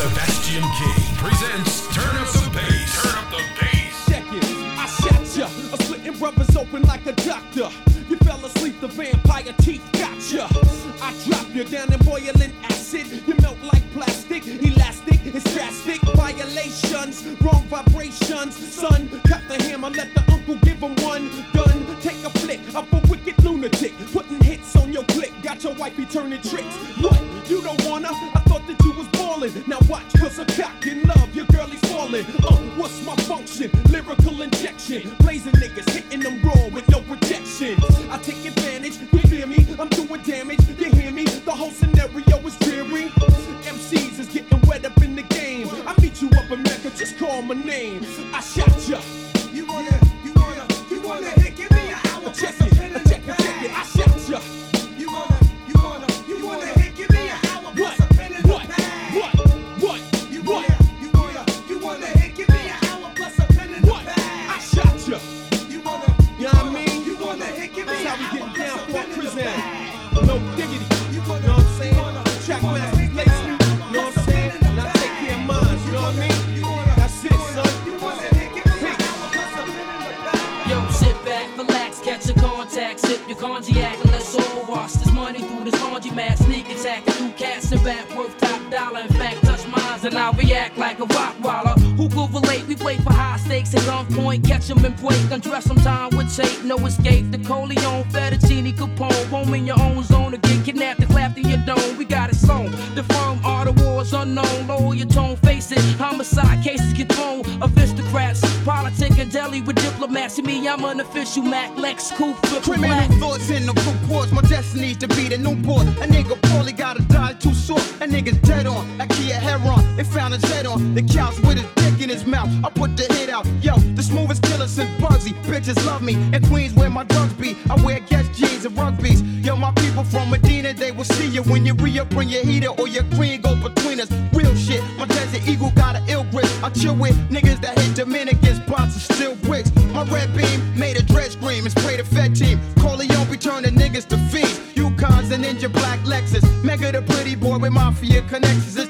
Sebastian King presents Turn Up the Bass. Turn Up the Bass. Check it, I shot ya. A splitting brothers open like a doctor. You fell asleep, the vampire teeth got ya. I drop you down in boiling acid. You melt like plastic, elastic, it's drastic. Violations, wrong vibrations. Son, cut the hammer, let the uncle give him one. Gun, take a flick up a wicked lunatic. Putting hits on your click, got your wifey turning tricks. His mouth. I put the hit out. Yo, the smoothest killer since Bugsy. Bitches love me. In Queens where my drugs be. I wear Guess jeans and rugbies. Yo, my people from Medina, they will see you when you re-up, bring your heater or your green go between us. Real shit. My desert eagle got an ill grip. I chill with niggas that hit Dominicans, bots and still bricks. My red beam made a dread scream and spray the Fed team. Corleone be turning niggas to fiends. Yukons and Ninja Black Lexus. Mega the pretty boy with mafia connections. It's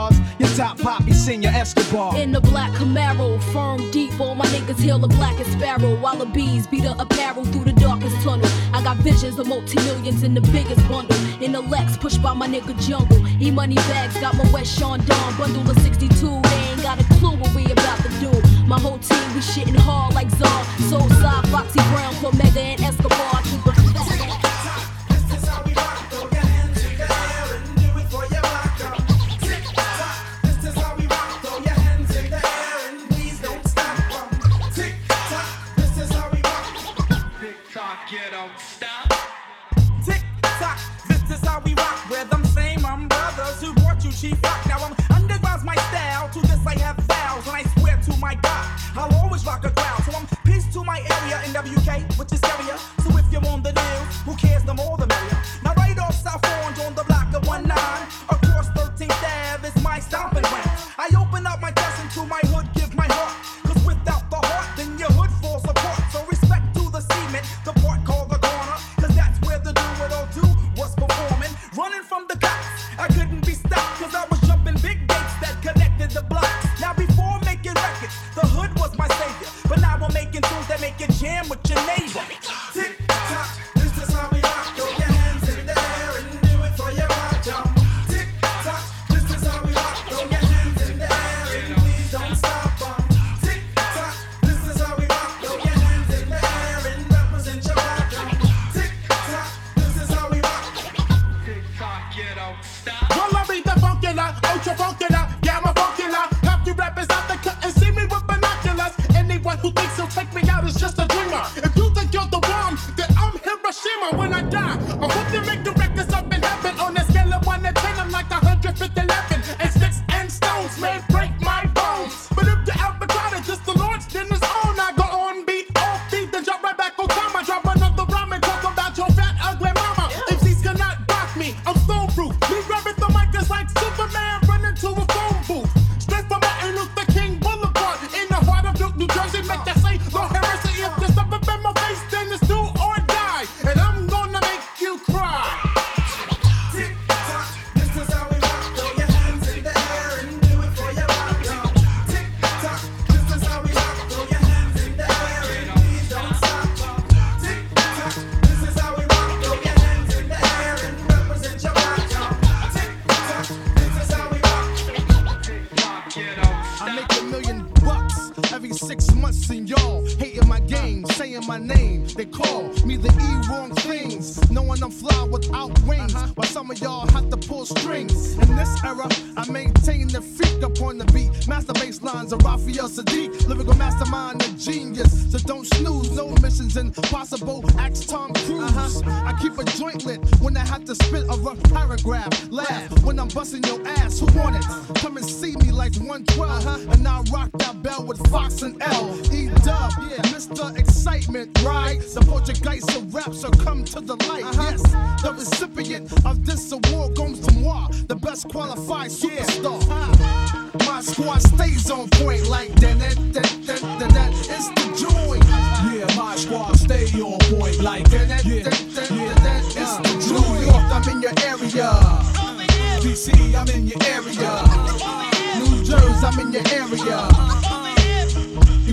Your top poppy, Senior Escobar. In the black Camaro, firm deep, all my niggas hail the blackest sparrow. While the bees beat the apparel through the darkest tunnel. I got visions of multi-millions in the biggest bundle. In the Lex, pushed by my nigga Jungle. E-money bags, got my West Sean Don bundle of 62. They ain't got a clue what we about to do. My whole team, we shitting hard like Czar. Soul side, Foxy Brown, Mega and Escobar. Snooze, no missions impossible. Axe Tom Cruise. Uh-huh. I keep a joint lit when I have to spit a rough paragraph. Laugh when I'm busting your ass. Who want it? Come and see me like 112. Uh-huh. And I rock that bell with Fox and L. E dub, yeah, Mr. Excitement, right? The Portuguese of rap so come to the light. Uh-huh. Yes, the recipient of this award goes to moi, the best qualified superstar. My squad stays on point like that. that, that, that, that, that. It's the joint. My squad stay on point like Yeah, yeah. It's New York, I'm in your area. DC, I'm in your area. New Jersey, I'm in your area.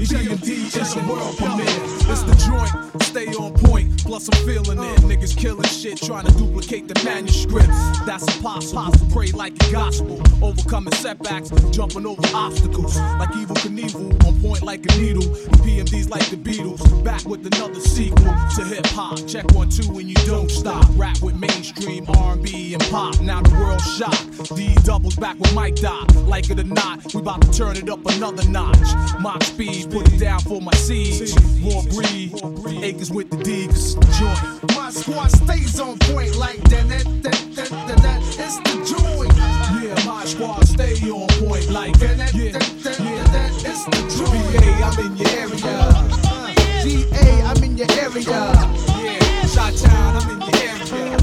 GMD is a world premiere. It's the joint, stay on point. Plus I'm feeling it. Niggas killing shit, trying to duplicate the manuscript. That's impossible. Pray like a gospel, overcoming setbacks, jumping over obstacles. Like Evel Knievel, on point like a needle. PMDs like the Beatles, back with another sequel to hip hop. Check one two and you don't stop. Rap with mainstream R&B and pop. Now the world shocked. D doubles back with Mike Dot. Like it or not, we about to turn it up another notch. Mock speed, put it down for my seeds. Raw breed, acres with the D, cause it's the joint. My squad stays on point like that. that, that, that, that, that. It's the joint. Yeah, my squad stay on point like That, that, yeah, that, that, yeah. that, that. It's the joint. BA, I'm in your area. GA, I'm in your area. Yeah, Shot Town, I'm in your area.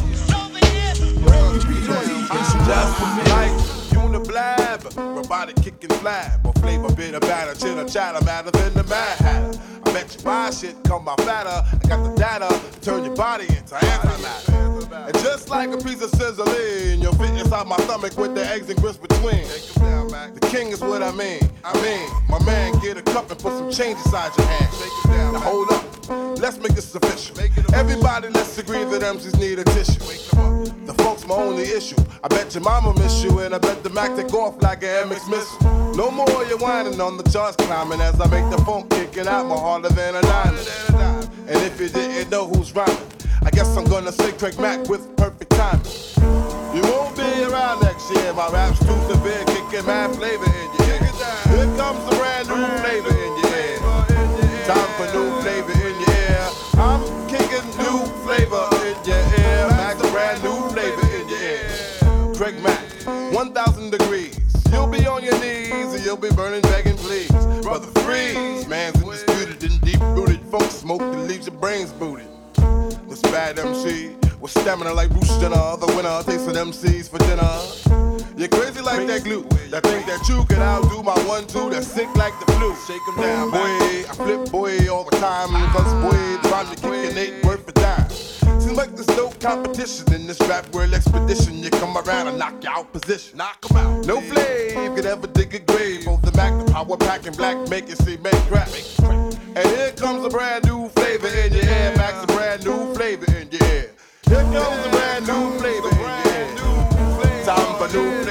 Just like Uniblab, robotic kicking flab, or flavor bitter batter, chitter chatter, matter than the mad hatter. I bet you my shit come out fatter. I got the data, turn your body into antimatter. And just like a piece of sizzling, you'll fit inside my stomach with the eggs and grits between. The king is what I mean. I mean, my man, get a cup and put some change inside your hand. Now hold up, let's make this official. Everybody, let's agree that MCs need a tissue. The folks my only issue. I bet your mama miss you, and I bet the Mac take off like an MX missile. No more you whining on the charts climbing as I make the phone kicking out more harder than a diamond. And if you didn't know who's rhyming, I guess I'm gonna say Craig Mack with perfect timing. You won't be around next year. My rap's too severe, kicking mad flavor in your ear. Here comes a brand new flavor in your ear. Time for new flavor in your ear. I'm flavor in your ear. Max, brand new flavor in your ear. Craig Mack, 1,000 degrees. You'll be on your knees and you'll be burning, begging, please. Brother, freeze. Man's undisputed and deep rooted. Funk smoke that leaves your brains booted. This bad MC with stamina like Bruce Jenner, the winner tasting MCs for dinner. You're crazy like that glue. That think that you can outdo my one two that's sick like the flu. Shake 'em down, boy. I flip boy all the time. Cause boy, trying to kick an eight worth a dime. Seems like there's no competition in this rap world expedition. You come around and knock you out position. Knock 'em out. No flame could ever dig a grave. Both the Mac, the power pack, and black make it see make crack. And here comes a brand new flavor in your ear. Max a brand new flavor in your ear. Here comes a brand new flavor in your ear. Time for new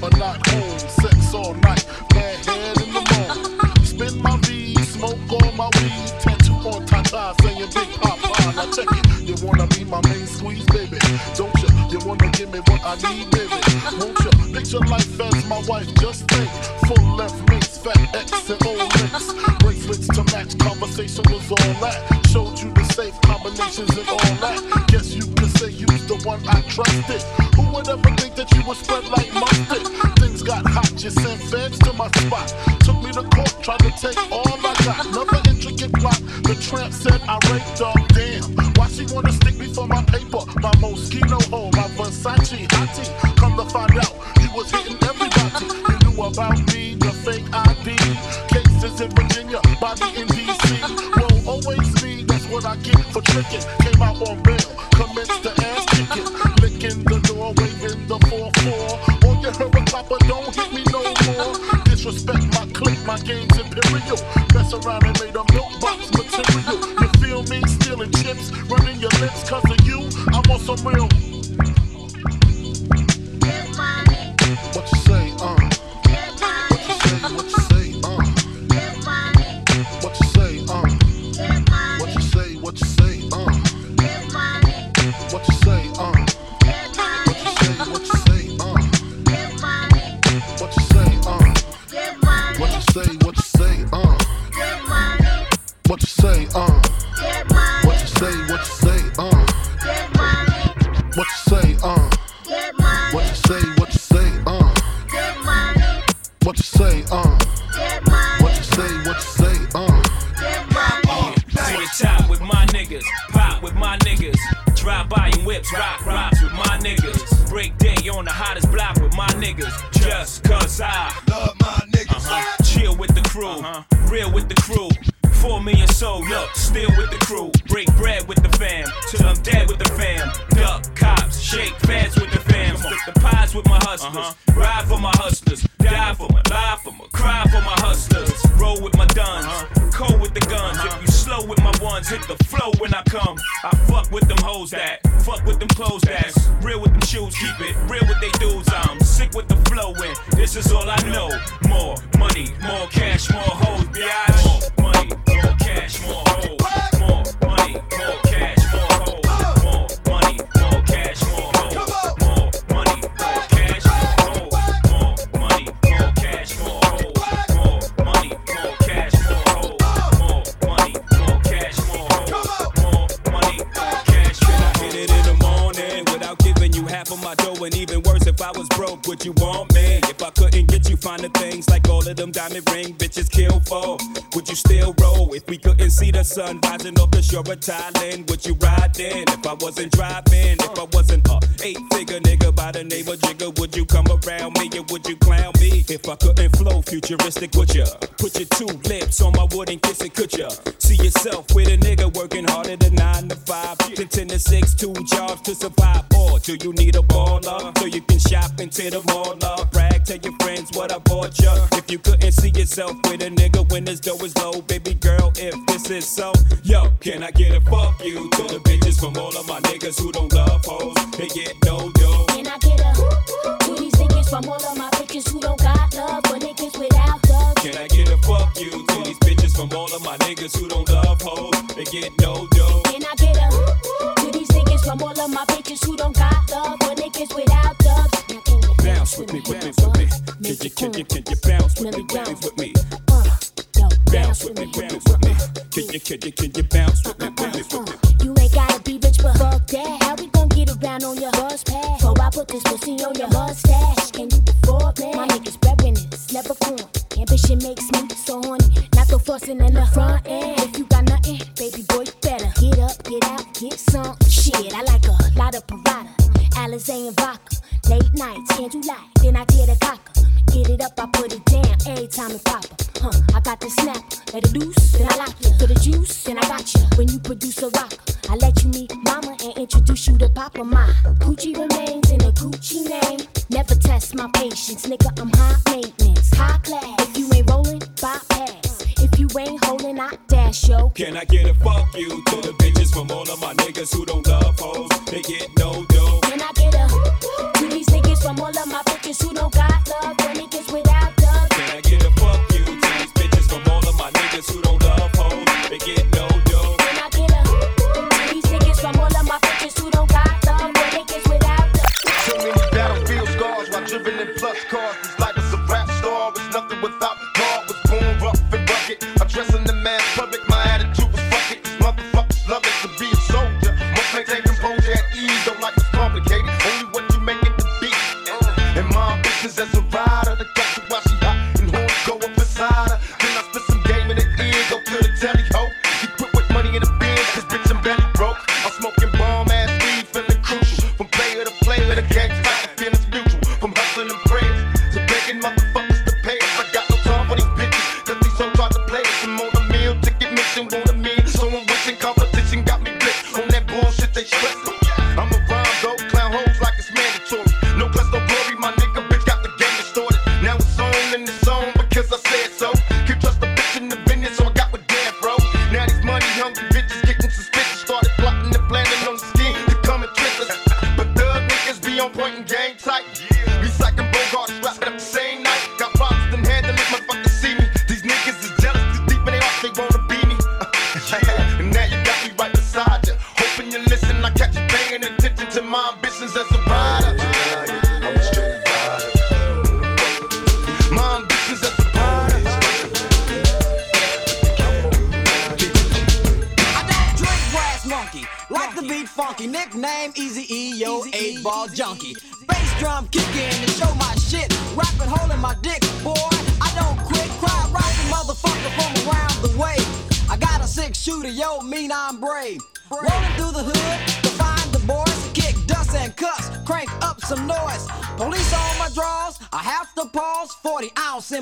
say my clique, my game's imperial. Mess around and made a milk box material. You feel me? Stealing chips, running your lips cause of you. I'm on some real. What you say, crew, uh-huh. real with the crew. Four million sold look, still with the crew. Break bread with the fam, till I'm dead with the fam. Duck cops, shake fans with the fam. Split the pies with my hustlers. Uh-huh. Ride for my hustlers, die for my, lie for my, cry for my hustlers. Roll with my duns, uh-huh. cold with the guns. If you uh-huh. slow with my ones, hit the flow when I come. I fuck with them hoes that, fuck with them clothes that's real with them shoes, keep it real with they dudes. I'm sick with the flow and this is all I know. More money, more cash, more hoes, bitch. More money, would you want me? If I couldn't get you finer things like all of them diamond ring bitches kill for, would you still roll? If we couldn't see the sun rising off the shore of Thailand, would you ride in? If I wasn't driving, if I wasn't a eight figure nigga by the name of Jigger, would you come around me or would you clown me? If I couldn't flow futuristic, would ya? Put your two lips on my wood and kiss it, could ya? See yourself with a nigga working harder than nine to five, than ten to six, two jobs to survive. Or do you need a baller so you can shop into the mall? Brag, tell your friends what I bought ya. If you couldn't see yourself with a nigga when his dough is low, baby girl, if this is so, yo, can I get a fuck you to the bitches from all of my niggas who don't love hoes? They get no dough. Can I get a to these niggas from all of my bitches who don't got love for niggas without love? Can I get a fuck you to these bitches from all of my niggas who don't love hoes? They get no dough. Can I get a to these niggas from all of my bitches who don't got love for niggas without Bounce with me, with me, with me. Can you, can you, can you bounce with me, bounce uh, with me? Bounce with me, bounce with me. Can you, can you, can you bounce with me, uh, with me, with me? Uh, you ain't gotta be rich, but fuck that. How we gon' get around on your bus pass? So I put this pussy on your mustache. Can you afford me? My niggas reppin' it's never corn. Ambition makes me so horny. Not the fussing in the front end. Candlelight, then I tear the cocker. Get it up, I put it down every time it pop. Huh, I got the snap, let it loose, then I lock you. For the juice, then I got you. When you produce a rock, I let you meet mama and introduce you to papa. My Gucci remains in a Gucci name. Never test my patience, nigga, I'm high maintenance, high class. If you ain't rolling, bypass. If you ain't holding, I dash yo. Can I get a fuck you to the bitches from all of my niggas who don't love hoes? They get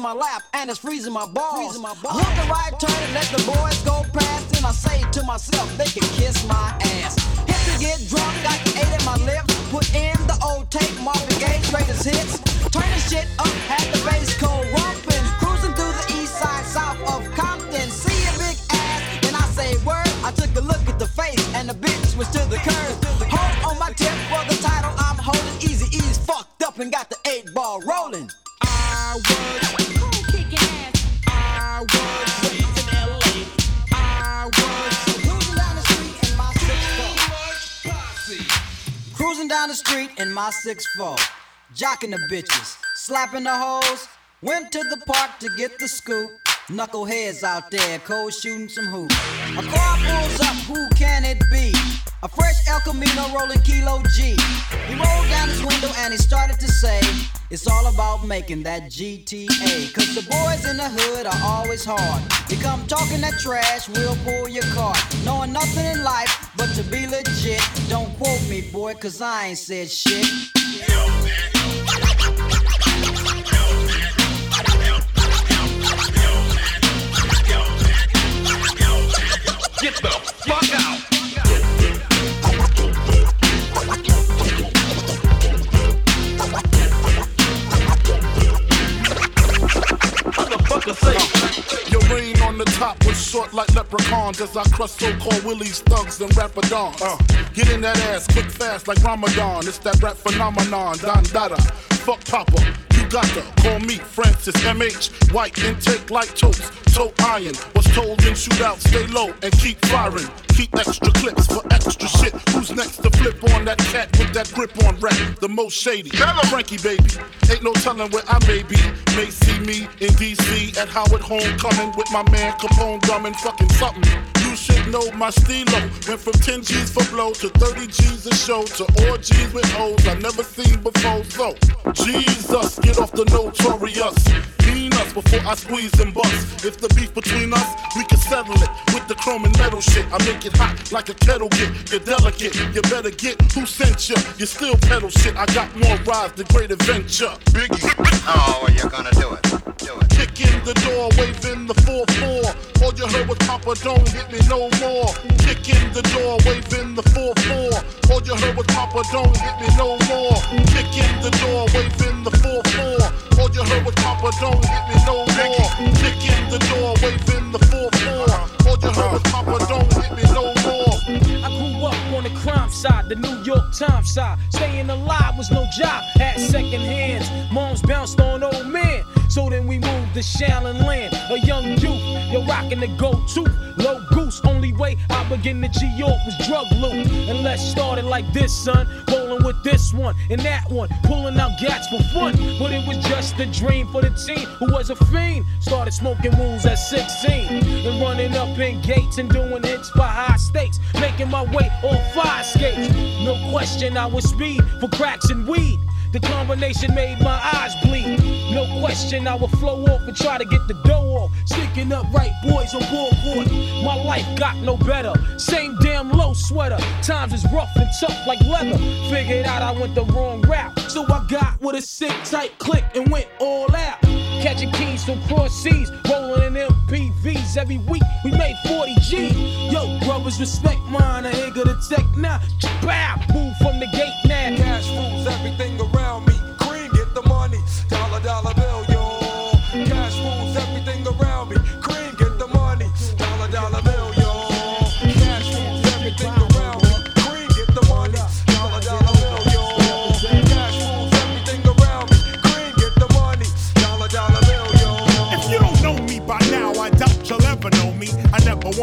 my lap, and it's freezing my balls. I hook the right turn and let the boys go past. And I say to myself, they can kiss my ass. 564. Jocking the bitches, slapping the hoes. Went to the park to get the scoop. Knuckleheads out there, cold shooting some hoops. A car pulls up, who can it be? A fresh El Camino rolling Kilo G. He rolled down his window and he started to say, It's all about making that GTA. Cause the boys in the hood are always hard. You come talking that trash, we'll pull your car. Knowing nothing in life but to be legit. Don't quote boy, cause I ain't said shit. Get the fuck out. Top was short like leprechauns as I crush so-called willies, thugs, and rapadons. Uh, get in that ass quick fast like Ramadan. It's that rap phenomenon, Don Dada. Fuck Papa, you got to call me Francis MH. White intake like toast, toe iron. Was told in shootout, stay low and keep firing. Keep extra clips for extra shit. Who's next to flip on that cat with that grip on rap? The most shady. Frankie baby, ain't no telling where I may be. May see me in DC at Howard Homecoming with my man Capone drumming fucking something. Should know my stilo. Went from 10 G's for blow to 30 G's a show to orgies with hoes I never seen before. So, Jesus, get off the notorious. Mean us before I squeeze and bust. If the beef between us, we can settle it with the chrome and metal shit. I make it hot like a kettle get. You're delicate, you better get who sent you. You still pedal shit. I got more rides than great adventure. Biggie. Oh, you're gonna do it. Do it. Kick in the door, waving the 4-4. All you heard was Papa, don't hit me no more. Kick in the door, waving the 4-4. All you heard was Papa, don't hit me no more. Kick in the door, waving the 4-4. All you heard was Papa, don't hit me no more. Kick in the door, waving the 4-4. All you heard was Papa, don't hit me no more. I grew up on the crime side, the New York Times side. Staying alive was no job, had second hands. Moms bounced on old men. So then we moved to Shaolin Land, a young youth. You're rocking the go-to, low goose. Only way I begin to G York was drug loot. And let's start it like this, son. Rolling with this one and that one, pulling out gats for fun. But it was just a dream for the teen who was a fiend. Started smoking wools at 16 and running up in gates and doing hits for high stakes. Making my way on fire skates. No question, I was speed for cracks and weed. The combination made my eyes bleed. No question, I would flow off and try to get the dough off. Sticking up right boys on board. My life got no better. Same damn low sweater. Times is rough and tough like leather. Figured out I went the wrong route. So I got with a sick tight click and went all out. Catching keys from cross seas, rolling in MPVs every week. We made 40 G. Yo, brothers, respect mine. I ain't gonna take now. Bow, move from the gate now. Cash rules everything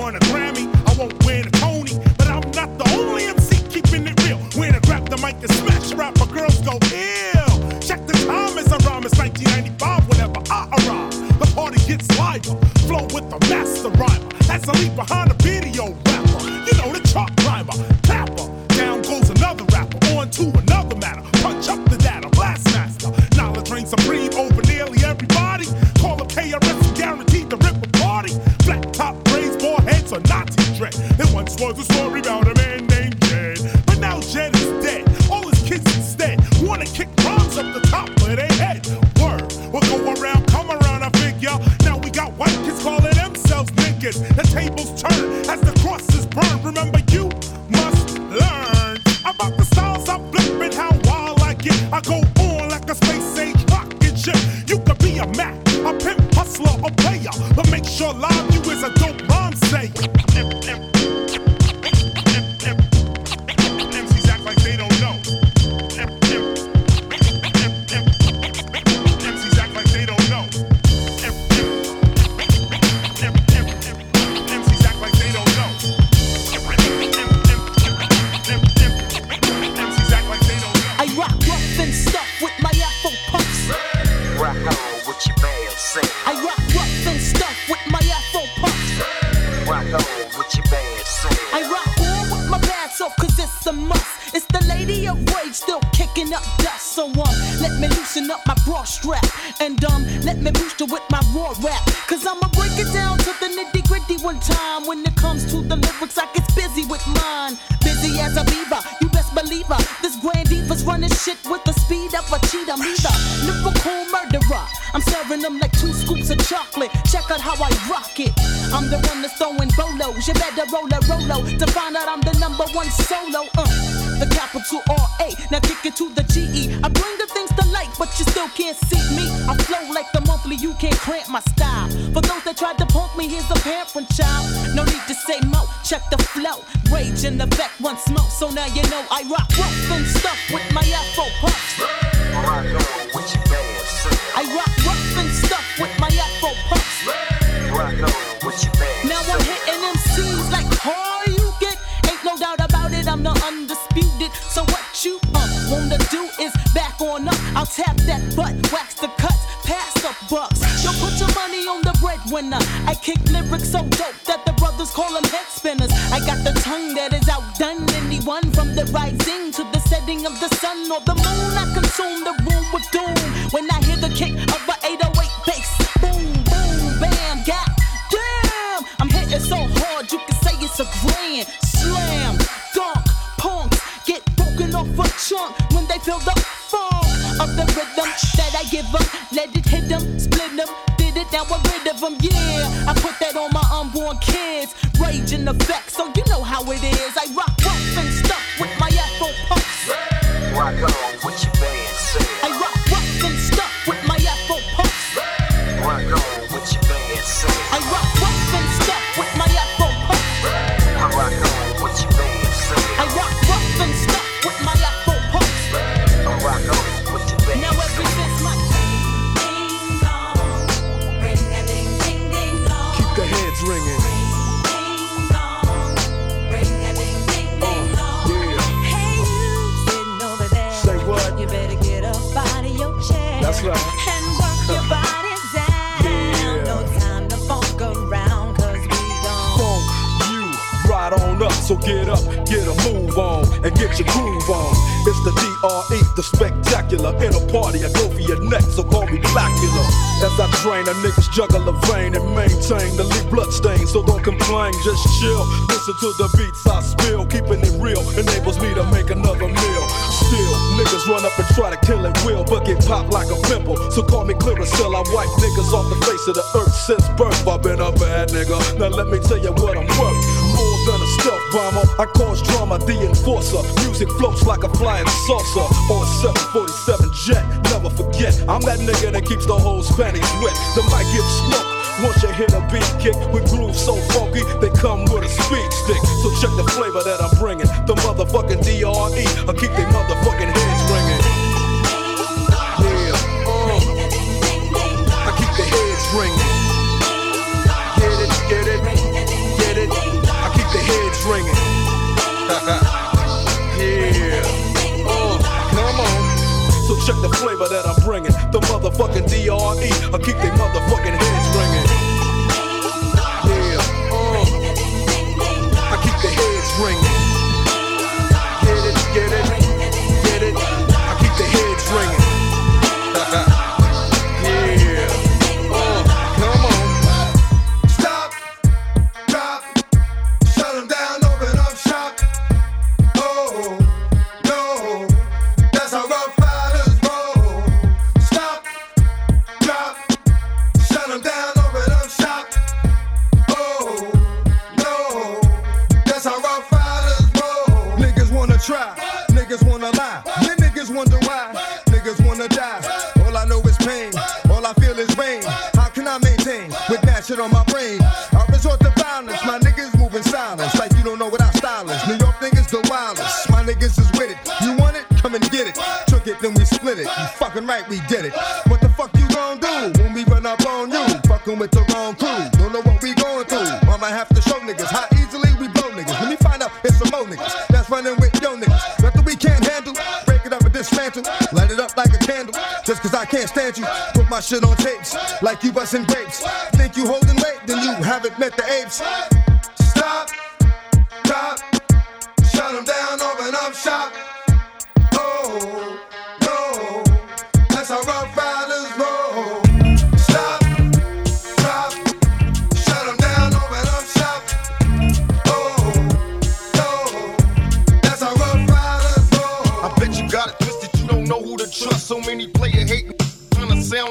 I never Mac, I'm serving them like two scoops of chocolate. Check out how I rock it. I'm the one that's throwing bolos. You better roll a rolo to find out I'm the number one solo. Uh, the capital R A. Now kick it to the G E. I bring the things to light, but you still can't see me. I flow like the monthly. You can't cramp my style. For those that tried to punk me, here's a parent child. No need to say mo. Check the flow. Rage in the back, one smoke. So now you know I rock rough and stuff with my Afro puffs. I rock rough and stuff with my Afro puffs. Rock on with your man, Now I'm hitting MCs like all you get. Ain't no doubt about it, I'm the undisputed. So what you uh, wanna do is back on up. I'll tap that butt, wax the cuts, pass the bucks. Yo, put your money on the breadwinner. I kick lyrics so dope that the brothers call them head spinners. I got the tongue that is outdone anyone from the rising to the setting of the sun or the moon. I consume the room with doom when I hear the kick of a 808 bass. Boom, boom, bam, god damn. I'm hitting so hard you can say it's a grand slam. Dunk, punks get broken off a chunk when they feel the funk of the rhythm that I give them. Let it hit them, split them. Did it, now I'm rid of them, yeah. I put that on my unborn kids. Rage in effect, so you know how it is. I rock rough and stuff with my Afro puffs. Rock on So get up, get a move on, and get your groove on. It's the DRE, the spectacular. In a party, I go for your neck, so call me Blackula. As I train, a niggas juggle a vein and maintain the lead blood stain. So don't complain, just chill. Listen to the beats I spill. Keeping it real enables me to make another meal. Still, niggas run up and try to kill it will, but get popped like a pimple. So call me Clearasil. I wipe niggas off the face of the earth since birth. I've been a bad nigga. Now let me tell you what I'm worth. More than a stealth bomber, I cause drama, the enforcer. Music floats like a flying saucer or a 747 jet. Never forget, I'm that nigga that keeps the whole panties wet. The mic gets smoke. Once you hit a beat kick with grooves so funky, they come with a speed stick. So check the flavor that I'm bringing. The motherfucking DRE, I keep they motherfucking heads ringing. Yeah, uh, I keep the heads ringing. Check the flavor that I'm bringing. I resort to violence. My niggas moving silence like you don't know what is. New York niggas the wildest. My niggas is with it. You want it? Come and get it. Took it, then we split it. You fucking right, we did it. What the fuck you gon' do when we run up on you? Fucking with the wrong crew. Don't know what we going through. I might have to show niggas how easily we blow niggas. Let me find out it's some more niggas that's running with yo niggas. Nothing we can't handle. Break it up and dismantle. Light it up like a candle. Just cause I can't stand you. My shit on tapes like you busting grapes. Think you holding weight, then you haven't met the apes.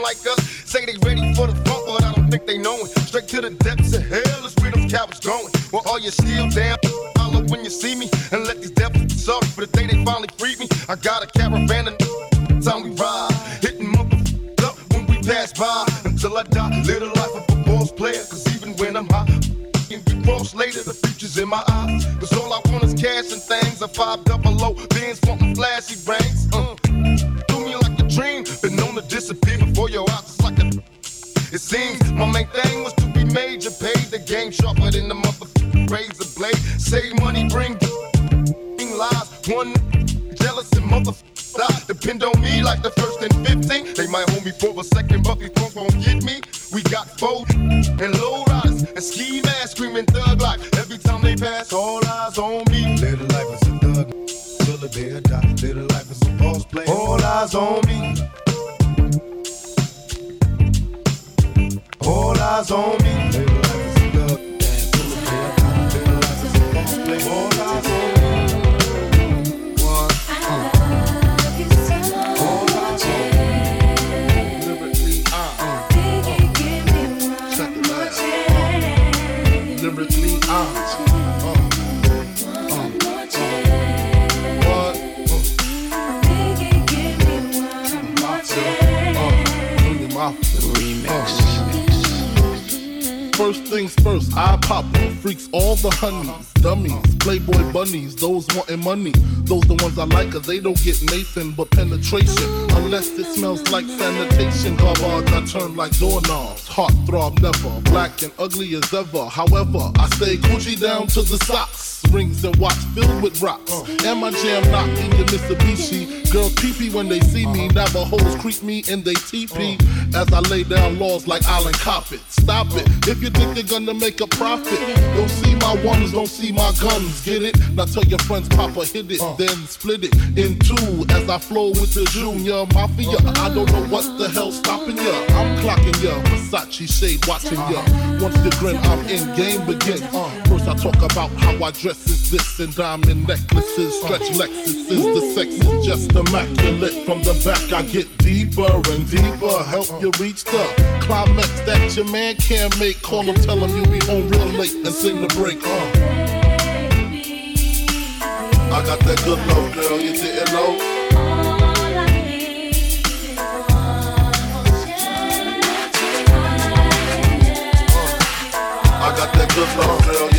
Like us. Say they ready for the funk, but I don't think they know it. Straight to the depths of hell is where them cowards going. Well, all you still down, holler when you see me, and let these devils be sorry for the day they finally freed me. I got a caravan of time we ride, hitting motherfuckers up when we pass by. Until I die, live the life of a boss player, cause even when I'm high, and get cross later, the future's in my eyes. Cause all I want is cash and things, a five double seems my main thing was to be major, paid the game sharper than the motherfucking razor blade. Save money, bring lies. One jealous and motherfuckers die. Depend on me like the first and 15. They might hold me for a second, but these punks won't get me. We got foes and low riders and ski masks screaming thug life. Every time they pass, all eyes on me. Little life is a thug. Till a day or die. Little life is a boss play. All eyes on me. Oh, All eyes on me. The honeys, dummies, playboy bunnies, those wanting money. Those the ones I like, cause they don't get Nathan but penetration. Unless it smells like sanitation. Garbage, I turn like doorknobs. Heart throb never, black and ugly as ever. However, I stay Gucci down to the socks. Rings and watch filled with rocks. And my jam knock in your Mitsubishi. Girls pee when they see me. Navajos creep me in they teepee. As I lay down laws like Island Coppet. Stop it. If you think you're gonna make a profit, don't see my ones, don't see my guns. Get it? Now tell your friends, Papa hit it, uh. then split it in two. As I flow with the Junior Mafia. I don't know what the hell's stopping ya. I'm clocking ya. Versace shade watching ya. Uh. Once you grin, I'm in game begin. Uh. First I talk about how I dress is this and diamond necklaces, stretch Lexus is The sex is just immaculate. From the back I get deeper and deeper. Help you reach the climax that your man can't make. Call him, tell him you be home real late and sing the break. Uh. I got that good love, girl, you didn't know. I got that good love, girl,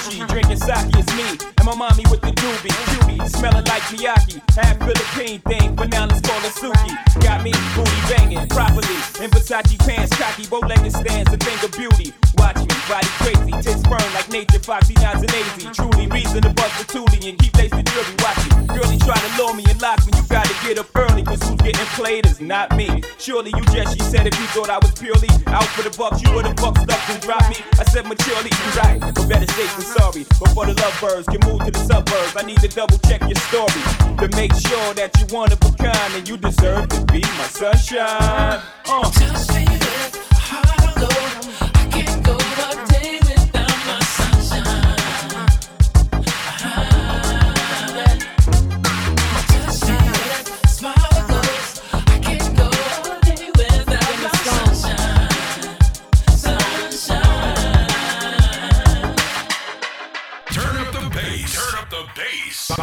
sushi, drinking sake. It's me and my mommy with the doobie, cutie, smelling like Miyake. Half Philippine thing, but now let's call it Suki. Got me booty banging properly in Versace pants, cocky, bow-legged stands, a thing of beauty. Watch me, body crazy, tits firm like nature, foxy, nods and lazy. Truly reason to bust the toolie and keep lacing jury. Watch it, girlie try to lure me and lock me. You gotta get up early, cause who's getting played is not me. Surely you just, she said, if you thought I was purely out for the bucks, you would've bucked up and dropped me. I said maturely, you right, but better safe than sorry. But for the lovebirds can move to the suburbs, I need to double check your story to make sure that you one of a kind and you deserve to be my sunshine. Uh. up the bass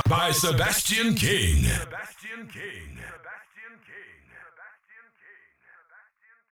by Sebastian King. Sebastian King.